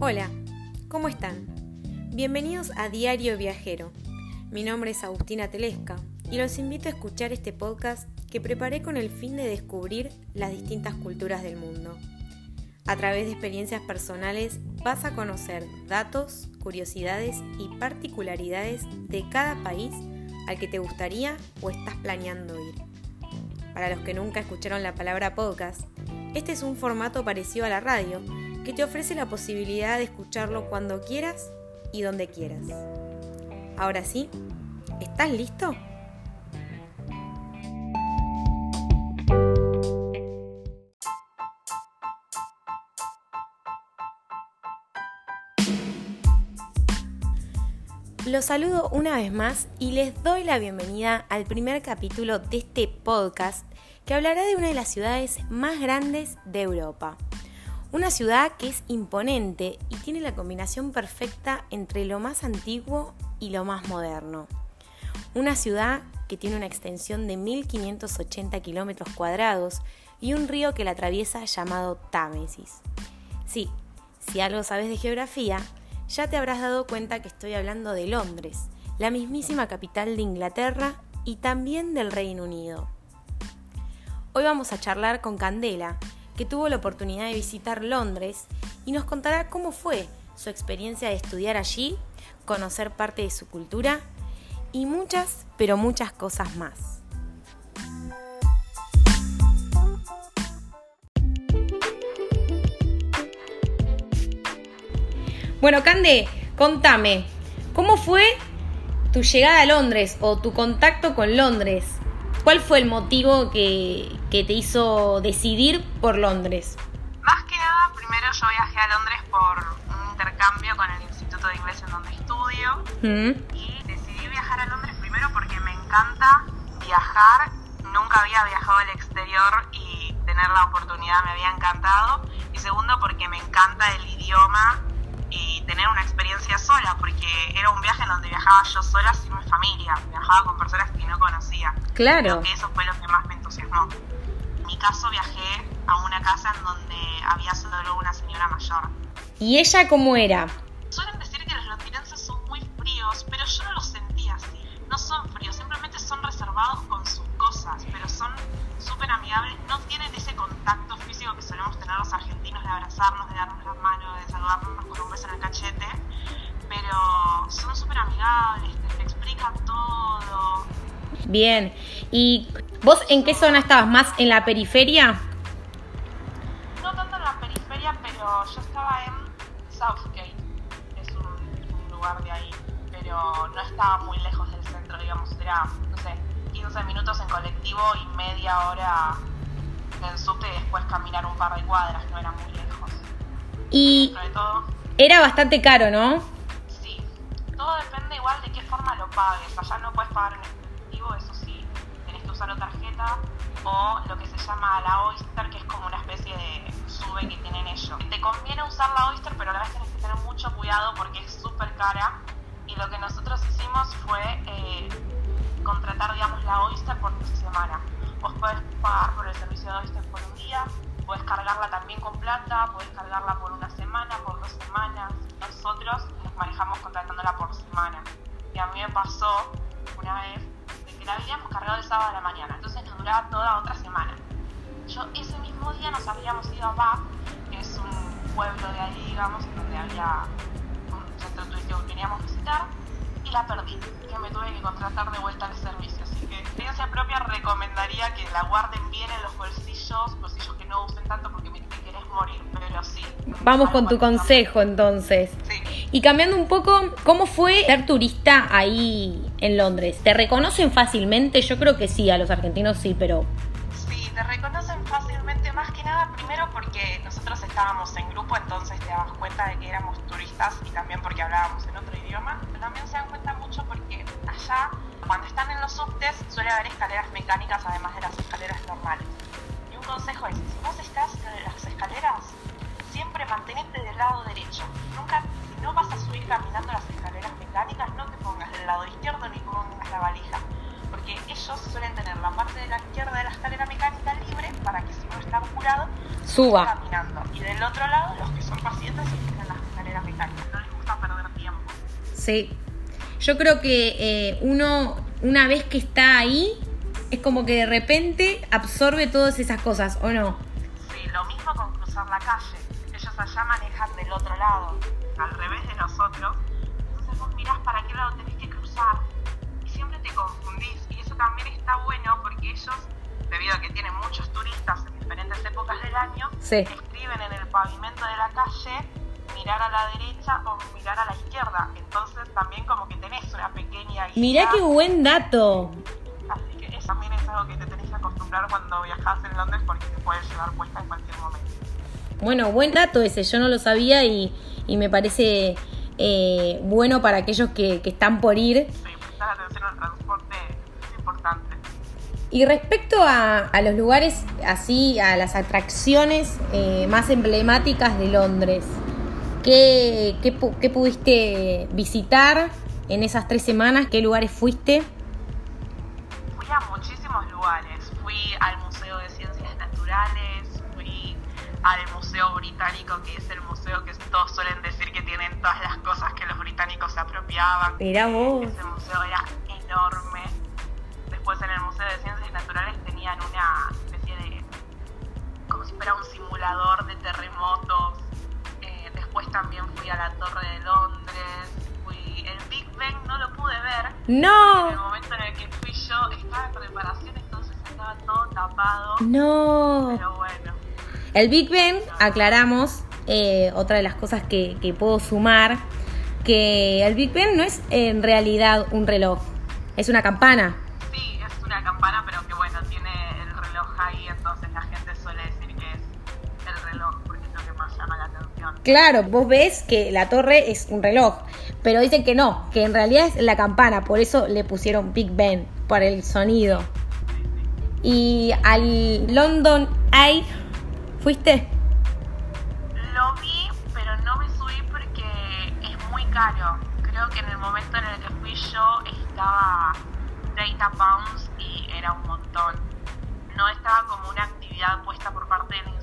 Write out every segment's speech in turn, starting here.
Hola, ¿cómo están? Bienvenidos a Diario Viajero. Mi nombre es Agustina Telesca y los invito a escuchar este podcast que preparé con el fin de descubrir las distintas culturas del mundo. A través de experiencias personales vas a conocer datos, curiosidades y particularidades de cada país al que te gustaría o estás planeando ir. Para los que nunca escucharon la palabra podcast, este es un formato parecido a la radio que te ofrece la posibilidad de escucharlo cuando quieras y donde quieras. Ahora sí, ¿estás listo? Los saludo una vez más y les doy la bienvenida al primer capítulo de este podcast que hablará de una de las ciudades más grandes de Europa. Una ciudad que es imponente y tiene la combinación perfecta entre lo más antiguo y lo más moderno. Una ciudad que tiene una extensión de 1580 kilómetros cuadrados y un río que la atraviesa llamado Támesis. Sí, si algo sabes de geografía, ya te habrás dado cuenta que estoy hablando de Londres, la mismísima capital de Inglaterra y también del Reino Unido. Hoy vamos a charlar con Candela, que tuvo la oportunidad de visitar Londres y nos contará cómo fue su experiencia de estudiar allí, conocer parte de su cultura y muchas, pero muchas cosas más. Bueno, Cande, contame, ¿cómo fue tu llegada a Londres o tu contacto con Londres? ¿Cuál fue el motivo que, te hizo decidir por Londres? Más que nada, primero yo viajé a Londres por un intercambio con el Instituto de Inglés en donde estudio mm. y decidí viajar a Londres primero porque me encanta viajar. Nunca había viajado al exterior y tener la oportunidad me había encantado. Y segundo porque me encanta el idioma tener una experiencia sola, porque era un viaje en donde viajaba yo sola sin mi familia, viajaba con personas que no conocía. Claro. eso fue lo que más me entusiasmó. En mi caso viajé a una casa en donde había solo una señora mayor. ¿Y ella cómo era? Argentinos de abrazarnos, de darnos las manos, de saludarnos con un beso en el cachete, pero son súper amigables, te, explican todo. Bien, ¿y vos en qué zona estabas? ¿Más en la periferia? No tanto en la periferia, pero yo estaba en Southgate, es un, lugar de ahí, pero no estaba muy lejos del centro, digamos, era, no sé, 15 minutos en colectivo y media hora en subte y después caminar un par de cuadras, no era muy lejos. Y era bastante caro, ¿no? Sí, todo depende igual de qué forma lo pagues. Allá no puedes pagar en efectivo, eso sí, tenés que usar otra tarjeta o lo que se llama la Oyster, que es como una especie de sube que tienen ellos. Te conviene usar la Oyster, pero a la vez tenés que tener mucho cuidado porque es súper cara. Y lo que nosotros hicimos fue eh, contratar, digamos, la Oyster por semana. Podés pagar por el servicio de Oyster por un día, podés cargarla también con plata, podés cargarla por una semana, por dos semanas. Nosotros nos manejamos contratándola por semana. Y a mí me pasó una vez de que la habíamos cargado el sábado a la mañana, entonces nos duraba toda otra semana. Yo ese mismo día nos habíamos ido a Bath, que es un pueblo de ahí, digamos, donde había un centro turístico que queríamos visitar, y la perdí, que me tuve que contratar de vuelta al servicio. Así que experiencia propia recomendaría que la guarden bien en los bolsillos, bolsillos que no usen tanto porque me querés morir, pero sí. Vamos con tu consejo entonces. Sí. Y cambiando un poco, ¿cómo fue ser turista ahí en Londres? ¿Te reconocen fácilmente? Yo creo que sí, a los argentinos sí, pero... Sí, te reconocen fácilmente, más que nada primero porque nosotros estábamos en grupo, entonces te das cuenta de que éramos turistas y también porque hablábamos en otro idioma. También se dan cuenta mucho porque allá, cuando están en los subtes, suele haber escaleras mecánicas además de las escaleras normales. Y un consejo es, si vos estás en las escaleras, siempre mantenete del lado derecho. Nunca, si no vas a subir caminando las escaleras mecánicas, no te pongas del lado izquierdo ni pongas la valija. Porque ellos suelen tener la parte de la izquierda de la escalera mecánica libre para que si uno está apurado, Suba. caminando. Y del otro lado, los que son pacientes utilizan la escalera mecánica. No les gusta perder tiempo. Sí. Yo creo que eh, uno, una vez que está ahí, es como que de repente absorbe todas esas cosas, ¿o no? Sí, lo mismo con cruzar la calle. Ellos allá manejan del otro lado, al revés de nosotros. Entonces vos mirás para qué lado tenés que cruzar y siempre te confundís. Y eso también está bueno porque ellos, debido a que tienen muchos turistas en diferentes épocas del año, Sí. Como que tenés una pequeña guía. Mirá qué buen dato. Así que eso también es algo que te tenés que acostumbrar cuando viajas en Londres porque te puedes llevar puesta en cualquier momento. Bueno, buen dato ese, yo no lo sabía y, y me parece eh, bueno para aquellos que, que están por ir. Sí, prestar atención al transporte es importante. Y respecto a, a los lugares así, a las atracciones eh, más emblemáticas de Londres, ¿qué, qué, qué pudiste visitar en esas tres semanas? ¿Qué lugares fuiste? Fui a muchísimos lugares. Fui al Museo de Ciencias Naturales, fui al Museo Británico, que es el museo que todos suelen decir que tienen todas las cosas que los británicos se apropiaban. Mirá vos. Ese ver. En el No, momento en el que fui yo estaba en preparación, entonces estaba todo tapado. no. Pero bueno, El Big Ben, aclaramos, eh, otra de las cosas que, que puedo sumar, que el Big Ben no es en realidad un reloj, es una campana. Claro, vos ves que la torre es un reloj, pero dicen que no, que en realidad es la campana, por eso le pusieron Big Ben, por el sonido. Y al London Eye, ¿fuiste? Lo vi, pero no me subí porque es muy caro. Creo que en el momento en el que fui yo estaba 30 pounds y era un montón. No estaba como una actividad puesta por parte del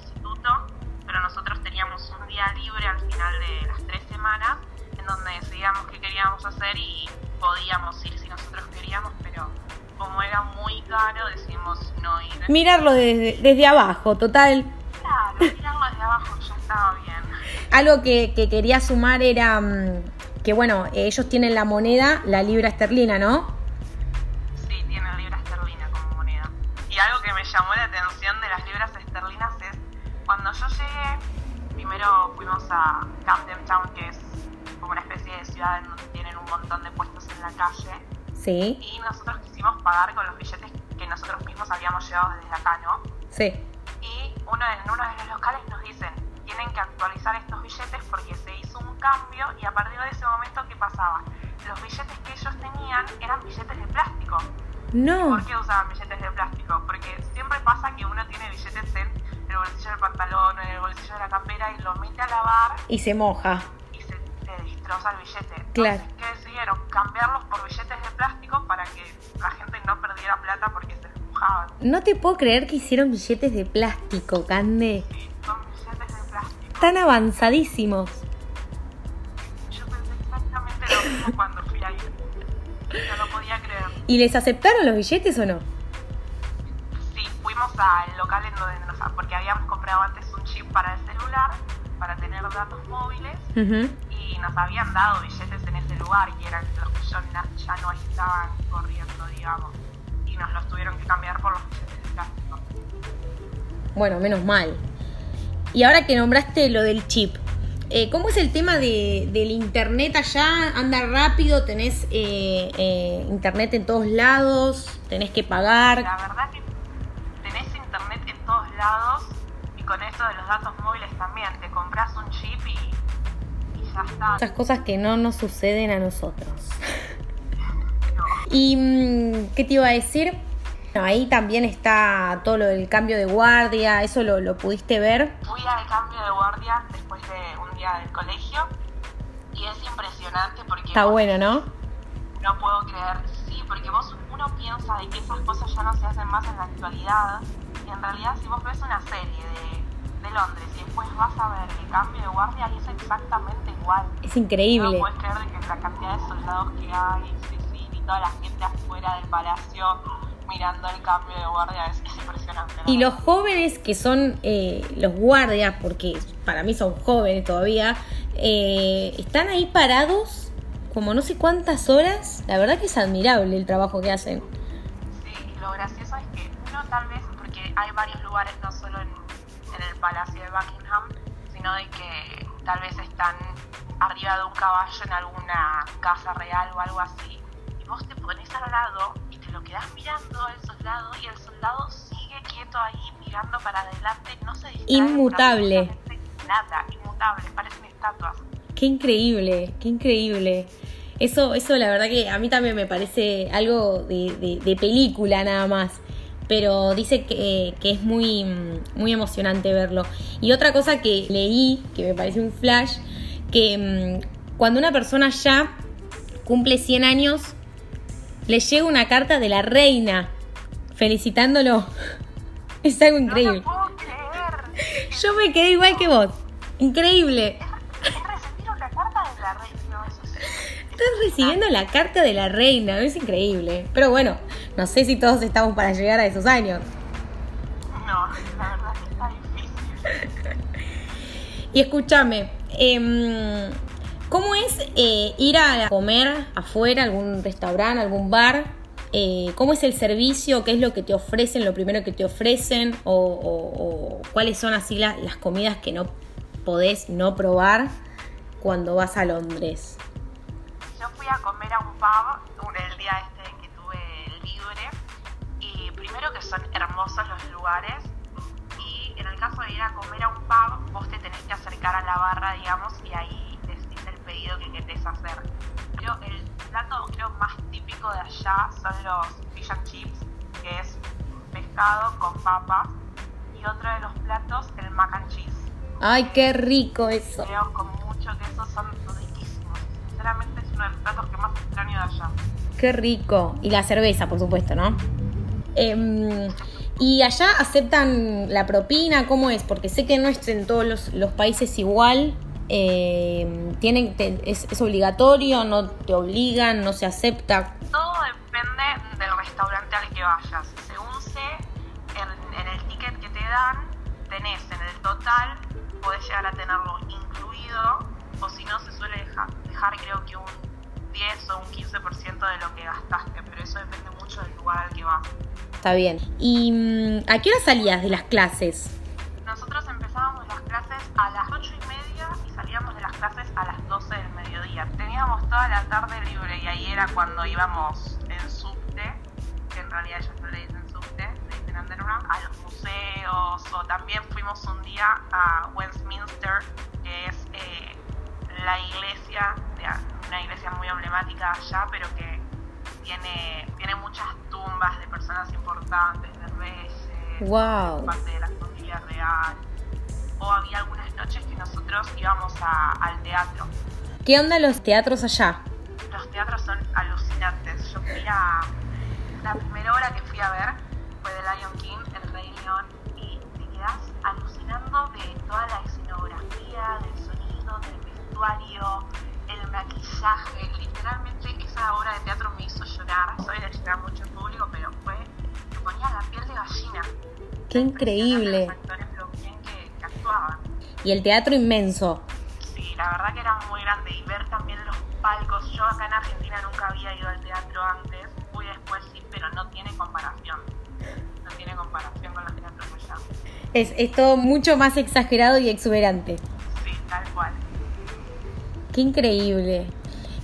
nosotros teníamos un día libre al final de las tres semanas en donde decidíamos qué queríamos hacer y podíamos ir si nosotros queríamos, pero como era muy caro decidimos no ir. Mirarlo desde, desde abajo, total. Claro, mirarlo desde abajo ya estaba bien. Algo que, que quería sumar era mm, que, bueno, ellos tienen la moneda, la libra esterlina, ¿no? Sí, tiene libra esterlina como moneda. Y algo que me llamó la atención de las libras a Camden Town, que es como una especie de ciudad en donde tienen un montón de puestos en la calle, Sí, y nosotros quisimos pagar con los billetes que nosotros mismos habíamos llevado desde acá, ¿no? sí. Y uno, en uno de los locales nos dicen, tienen que actualizar estos billetes porque se hizo un cambio y a partir de ese momento, ¿qué pasaba? Los billetes que ellos tenían eran billetes de plástico. No. ¿Por qué usaban billetes de plástico? Porque siempre pasa que uno tiene billetes en el bolsillo del pantalón en el bolsillo de la campera y lo mete a lavar Y se moja. y se te destroza el billete. Entonces, Claro. ¿qué decidieron? Cambiarlos por billetes de plástico para que la gente no perdiera plata porque se les mojaban. No te puedo creer que hicieron billetes de plástico, Cande. Sí, son billetes de plástico. Tan avanzadísimos. Yo pensé exactamente lo mismo cuando fui ahí. No lo podía creer. ¿Y les aceptaron los billetes o no? Móviles, Ujú. y nos habían dado billetes en ese lugar, y eran los que ya, no estaban corriendo, digamos. Y nos los tuvieron que cambiar por los billetes de plástico. Bueno, menos mal. Y ahora que nombraste lo del chip, eh, ¿cómo es el tema de, del internet allá? ¿Anda rápido? ¿Tenés eh, eh, internet en todos lados? ¿Tenés que pagar? La verdad que tenés internet en todos lados, y con eso de los datos móviles también. Te compras un chip está. Esas cosas que no nos suceden a nosotros. Pero ¿Y mm, qué te iba a decir? Bueno, ahí también está todo lo del cambio de guardia, ¿eso lo, lo pudiste ver? Fui al cambio de guardia después de un día del colegio y es impresionante porque Está vos- bueno, ¿no? no puedo creer, sí, porque vos uno piensa de que esas cosas ya no se hacen más en la actualidad, y en realidad si vos ves una serie de, de Londres y después vas a ver el cambio de guardia y es exactamente igual. Es increíble. No puedes creer que la cantidad de soldados que hay, sí, y toda la gente afuera del palacio mirando el cambio de guardia es, es impresionante. ¿no? Y los jóvenes que son eh, los guardias, porque para mí son jóvenes todavía, eh, están ahí parados como no sé cuántas horas. La verdad que es admirable el trabajo que hacen. Sí, y lo gracioso es que uno tal vez, porque hay varios lugares, no solo en, en el Palacio de Buckingham, sino de que tal vez están arriba de un caballo en alguna casa real o algo así, y vos te pones al lado y te lo quedás mirando al soldado y el soldado sigue quieto ahí mirando para adelante, no se distrae. Inmutable. Nada, inmutable, parecen estatuas. Qué increíble, qué increíble. Eso, eso la verdad que a mí también me parece algo de, de- de película nada más. Pero dice que, que es muy, muy emocionante verlo. Y otra cosa que leí, que me parece un flash, que mm, cuando una persona ya cumple 100 años, le llega una carta de la reina felicitándolo. Es algo No increíble. lo puedo creer. Yo me quedé igual que vos. Increíble. Es recibir una carta de la reina, no, eso sí. Estás recibiendo la carta de la reina, es increíble. Pero bueno, no sé si todos estamos para llegar a esos años. No, la verdad que está difícil. Y escúchame, em, ¿cómo es eh, ir a comer afuera, algún restaurante, algún bar? Eh, ¿Cómo es el servicio? ¿Qué es lo que te ofrecen? ¿Lo primero que te ofrecen? ¿O, o- o cuáles son así la- las comidas que no podés no probar cuando vas a Londres? Yo fui a comer a un pub el día son hermosos los lugares y en el caso de ir a comer a un pub vos te tenés que acercar a la barra digamos y ahí decís el pedido que querés hacer. Pero el plato creo más típico de allá son los fish and chips que es pescado con papas y otro de los platos el mac and cheese. ¡Ay, qué rico eso! Creo con mucho queso son riquísimos. Sinceramente es uno de los platos que más extraño de allá. Qué rico. Y la cerveza, por supuesto, ¿no? Em, ¿Y allá aceptan la propina? ¿Cómo es? Porque sé que no es en todos los, los países igual. Em, tienen, te- es, es obligatorio? ¿No te obligan? ¿No se acepta? Todo depende del restaurante al que vayas. Está bien. ¿Y mm, a qué hora salías de las clases? Importantes, de reyes, Wow. parte de la familia real. O había algunas noches que nosotros íbamos a- al teatro. ¿Qué onda los teatros allá? Los teatros son alucinantes. Yo fui a. La primera hora que fui a ver fue de Lion King, El Rey León, y te quedas alucinando de toda la escenografía, del sonido, del vestuario, el maquillaje. Literalmente esa obra de teatro me hizo llorar. Soy de llorar mucho la. Qué increíble. Que, que actuaban. Y el teatro inmenso. Sí, la verdad que era muy grande y ver también los palcos. Yo acá en Argentina nunca había ido al teatro antes, fui después sí, pero no tiene comparación. No tiene comparación con los teatros allá. Es, es todo mucho más exagerado y exuberante. Sí, tal cual. Qué increíble.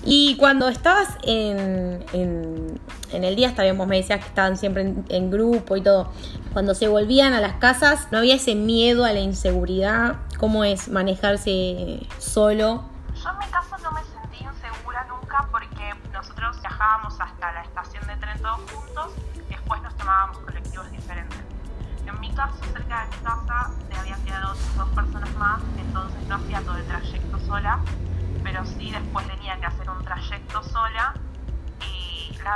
Y cuando estabas en, en, en el día, también vos me decías que estaban siempre en, en grupo y todo. Cuando se volvían a las casas, ¿no había ese miedo a la inseguridad? ¿Cómo es manejarse solo? Yo en mi caso no me sentí insegura nunca porque nosotros viajábamos hasta la estación de tren todos juntos después nos tomábamos colectivos diferentes. En mi caso, cerca de mi casa, se habían quedado dos personas más, entonces no hacía todo el trayecto sola, pero sí después tenía que hacer un trayecto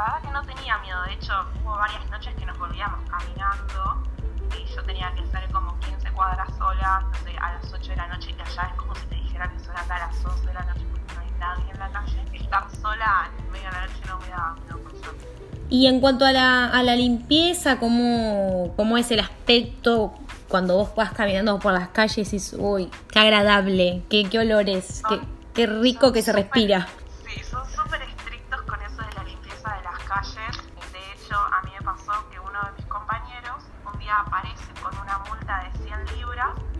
verdad que no tenía miedo. De hecho, hubo varias noches que nos volvíamos caminando y yo tenía que estar como 15 cuadras sola, no sé, a las 8 de la noche, que allá es como si te dijera que son acá a las 11 de la noche porque no hay nadie en la calle. Estar sola en medio de la noche no me da miedo, por suerte. Y en cuanto a la, a la limpieza, ¿cómo, ¿cómo es el aspecto cuando vos vas caminando por las calles y dices, uy, qué agradable, qué, qué olores, qué, qué rico que se respira?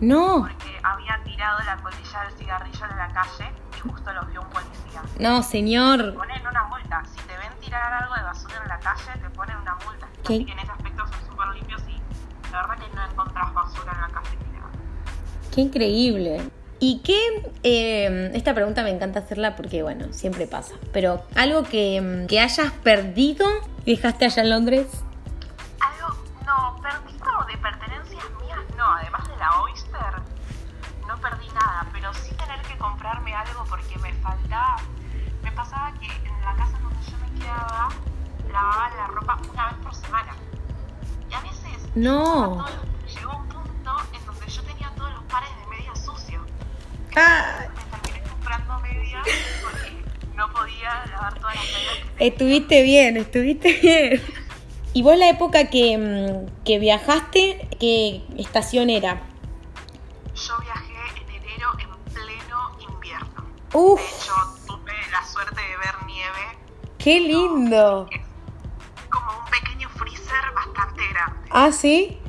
No, porque había tirado la colilla del cigarrillo en la calle y justo lo vio un policía. no, Te señor. ponen una multa. Si te ven tirar algo de basura en la calle, te ponen una multa. ¿Qué? Así que en ese aspecto son súper limpios y la verdad que no encontrás basura en la calle tirada. Qué increíble. ¿Y qué? eh, esta pregunta me encanta hacerla porque, bueno, siempre pasa. Pero algo que, mm, que hayas perdido y dejaste allá en Londres. Lavaba la ropa una vez por semana. Y a veces No. todo- llegó un punto en donde yo tenía todos los pares de medias sucios. Ah, Me terminé comprando medias porque no podía lavar todas las medias que tenía. estuviste bien, estuviste bien. ¿Y vos la época que, mm, que viajaste, qué estación era? Yo viajé en enero en pleno invierno. Uf, De hecho, tuve la suerte de ver nieve. qué lindo. Ah, sí.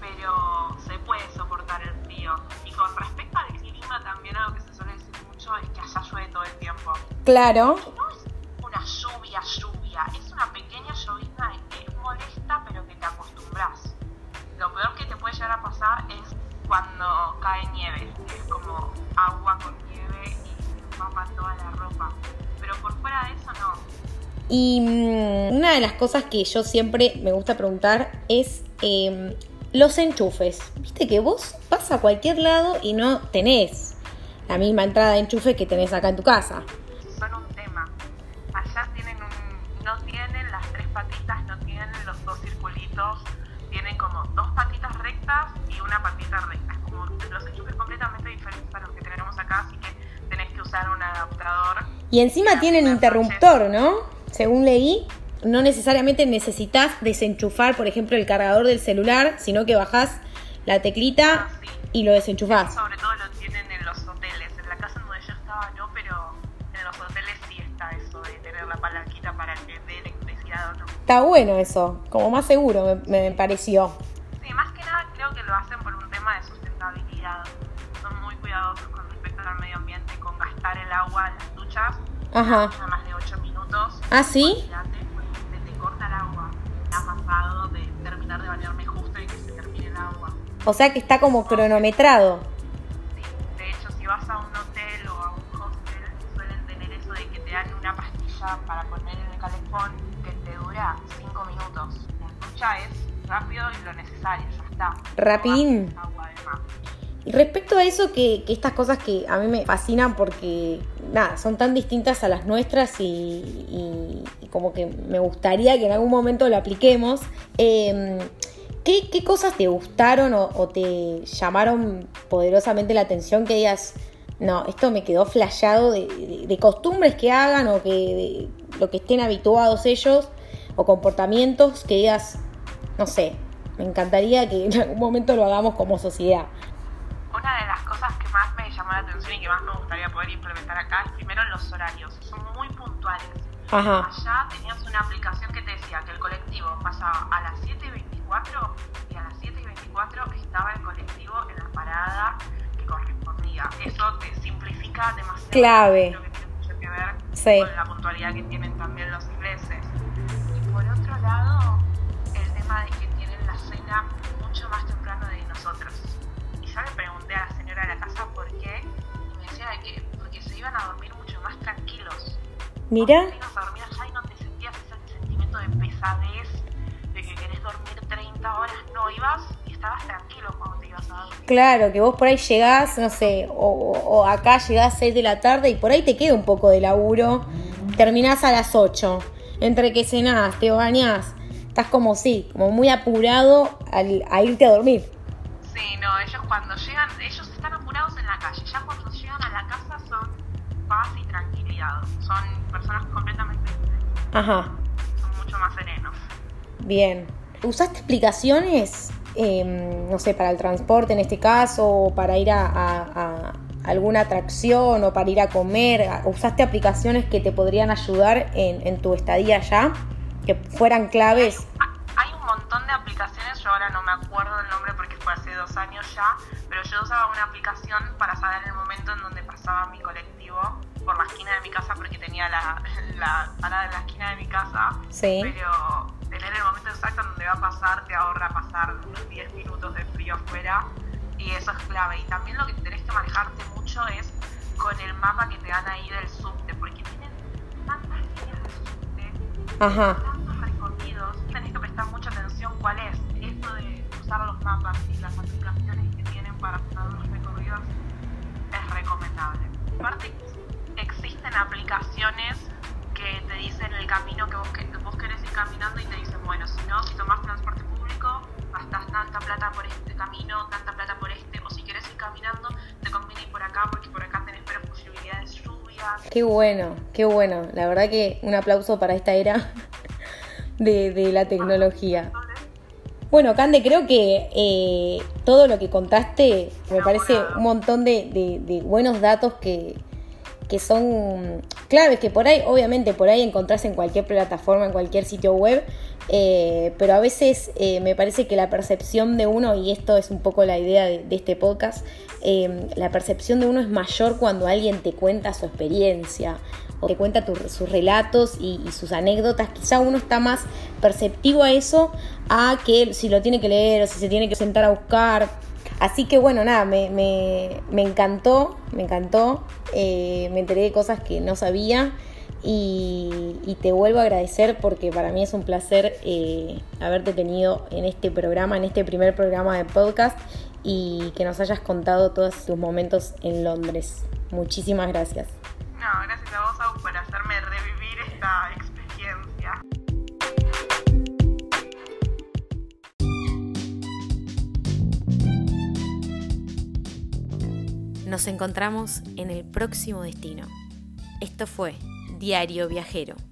pero se puede soportar el frío. Y con respecto al clima, también algo que se suele decir mucho es que allá llueve todo el tiempo. Claro. Y no es una lluvia, lluvia, es una pequeña llovizna que es molesta, pero que te acostumbras. Lo peor que te puede llegar a pasar es cuando cae nieve, Y mm, una de las cosas que yo siempre me gusta preguntar es eh, los enchufes. Viste que vos vas a cualquier lado y no tenés la misma entrada de enchufe que tenés acá en tu casa. son un tema. Allá tienen un, no tienen las tres patitas, no tienen los dos circulitos, tienen como dos patitas rectas y una patita recta. Es como los enchufes completamente diferentes a los que tenemos acá, así que tenés que usar un adaptador. Y encima tienen interruptor, ¿no? Según leí, no necesariamente necesitas desenchufar, por ejemplo, el cargador del celular, sino que bajás la teclita Sí. y lo desenchufás. Sobre todo lo tienen en los hoteles. En la casa donde yo estaba no, pero en los hoteles sí está eso de tener la palanquita para que dé electricidad o no. Está bueno eso, como más seguro me, me pareció. Sí, más que nada creo que lo hacen por un tema de sustentabilidad. Son muy cuidadosos con respecto al medio ambiente, con gastar el agua en las duchas. Ajá. A más de 8 minutos. ¿Ah, sí? Corta el agua. Me ha pasado de terminar de bañarme justo y que se termine el agua. O sea que está como cronometrado. Sí, de hecho, si vas a un hotel o a un hostel, suelen tener eso de que te dan una pastilla para poner en el calefón que te dura 5 minutos. La ducha es rápido y lo necesario, ya está. Rapidín. No agua de mar. Y respecto a eso, que, que estas cosas que a mí me fascinan porque, nada, son tan distintas a las nuestras y, como que me gustaría que en algún momento lo apliquemos. eh, ¿qué, cosas te gustaron o, te llamaron poderosamente la atención que digas, no, esto me quedó de- de costumbres que hagan o que de lo que estén habituados ellos o comportamientos que digas, no sé, me encantaría que en algún momento lo hagamos como sociedad. Una de las cosas que más me llamó la atención y que más me gustaría poder implementar acá es primero los horarios. Son muy puntuales. Ajá. Allá tenías una aplicación que te decía que el colectivo pasaba a las 7 y 24 y a las 7 y 24 estaba el colectivo en la parada que correspondía. Eso te simplifica demasiado. Clave. Creo que tiene mucho que ver Sí. con la puntualidad que tienen también los ingleses. Y por otro lado, el tema de que tienen la cena mucho más temprano de nosotros. Y yo le pregunté a la señora de la casa por qué, y me decía de que porque se iban a dormir mucho más tranquilos. Mira, te ibas a dormir allá y no te sentías ese sentimiento de pesadez, de que querés dormir 30 horas. No, ibas y estabas tranquilo cuando te ibas a dormir. claro, que vos por ahí llegás, no sé, o, o- o acá llegás 6 de la tarde y por ahí te queda un poco de laburo, terminás a las 8. entre que cenás, te bañás, estás como sí, como muy apurado al, a irte a dormir. Sí, no, ellos cuando llegan, ellos son personas completamente Ajá. son mucho más serenos. Bien. ¿Usaste aplicaciones, em, no sé, para el transporte en este caso, o para ir a, a- a alguna atracción o para ir a comer? ¿Usaste aplicaciones que te podrían ayudar en, en tu estadía allá? Que fueran claves. Hay un montón de aplicaciones, yo ahora no me acuerdo el nombre porque fue hace dos años ya, pero yo usaba una aplicación para saber el momento Sí. Pero tener el momento exacto en donde va a pasar te ahorra pasar unos 10 minutos de frío afuera y eso es clave. Y también lo que tenés que manejarte mucho es con el mapa que te dan ahí del subte, porque tienen tantas líneas de subte Ajá. tantos recorridos, tenés que prestar mucha atención cuál es. Esto de usar los mapas y las aplicaciones que tienen para saber los recorridos es recomendable. Aparte, Qué bueno, qué bueno. La verdad que un aplauso para esta era de, la tecnología. Bueno, Cande, creo que eh, todo lo que contaste me parece un montón de buenos datos que, que son claves, que por ahí, obviamente, por ahí encontrás en cualquier plataforma, en cualquier sitio web, eh, pero a veces eh, me parece que la percepción de uno, y esto es un poco la idea de, este podcast, eh, la percepción de uno es mayor cuando alguien te cuenta su experiencia o te cuenta tu- sus relatos y, sus anécdotas. Quizá uno está más perceptivo a eso a que si lo tiene que leer o si se tiene que sentar a buscar. Así que bueno, nada, me, me- me encantó, me encantó. me enteré de cosas que no sabía y, y te vuelvo a agradecer porque para mí es un placer eh, haberte tenido en este programa, en este primer programa de podcast y que nos hayas contado todos tus momentos en Londres. Muchísimas gracias. No, gracias a vos, por hacerme revivir esta experiencia. Nos encontramos en el próximo destino. Esto fue Diario Viajero.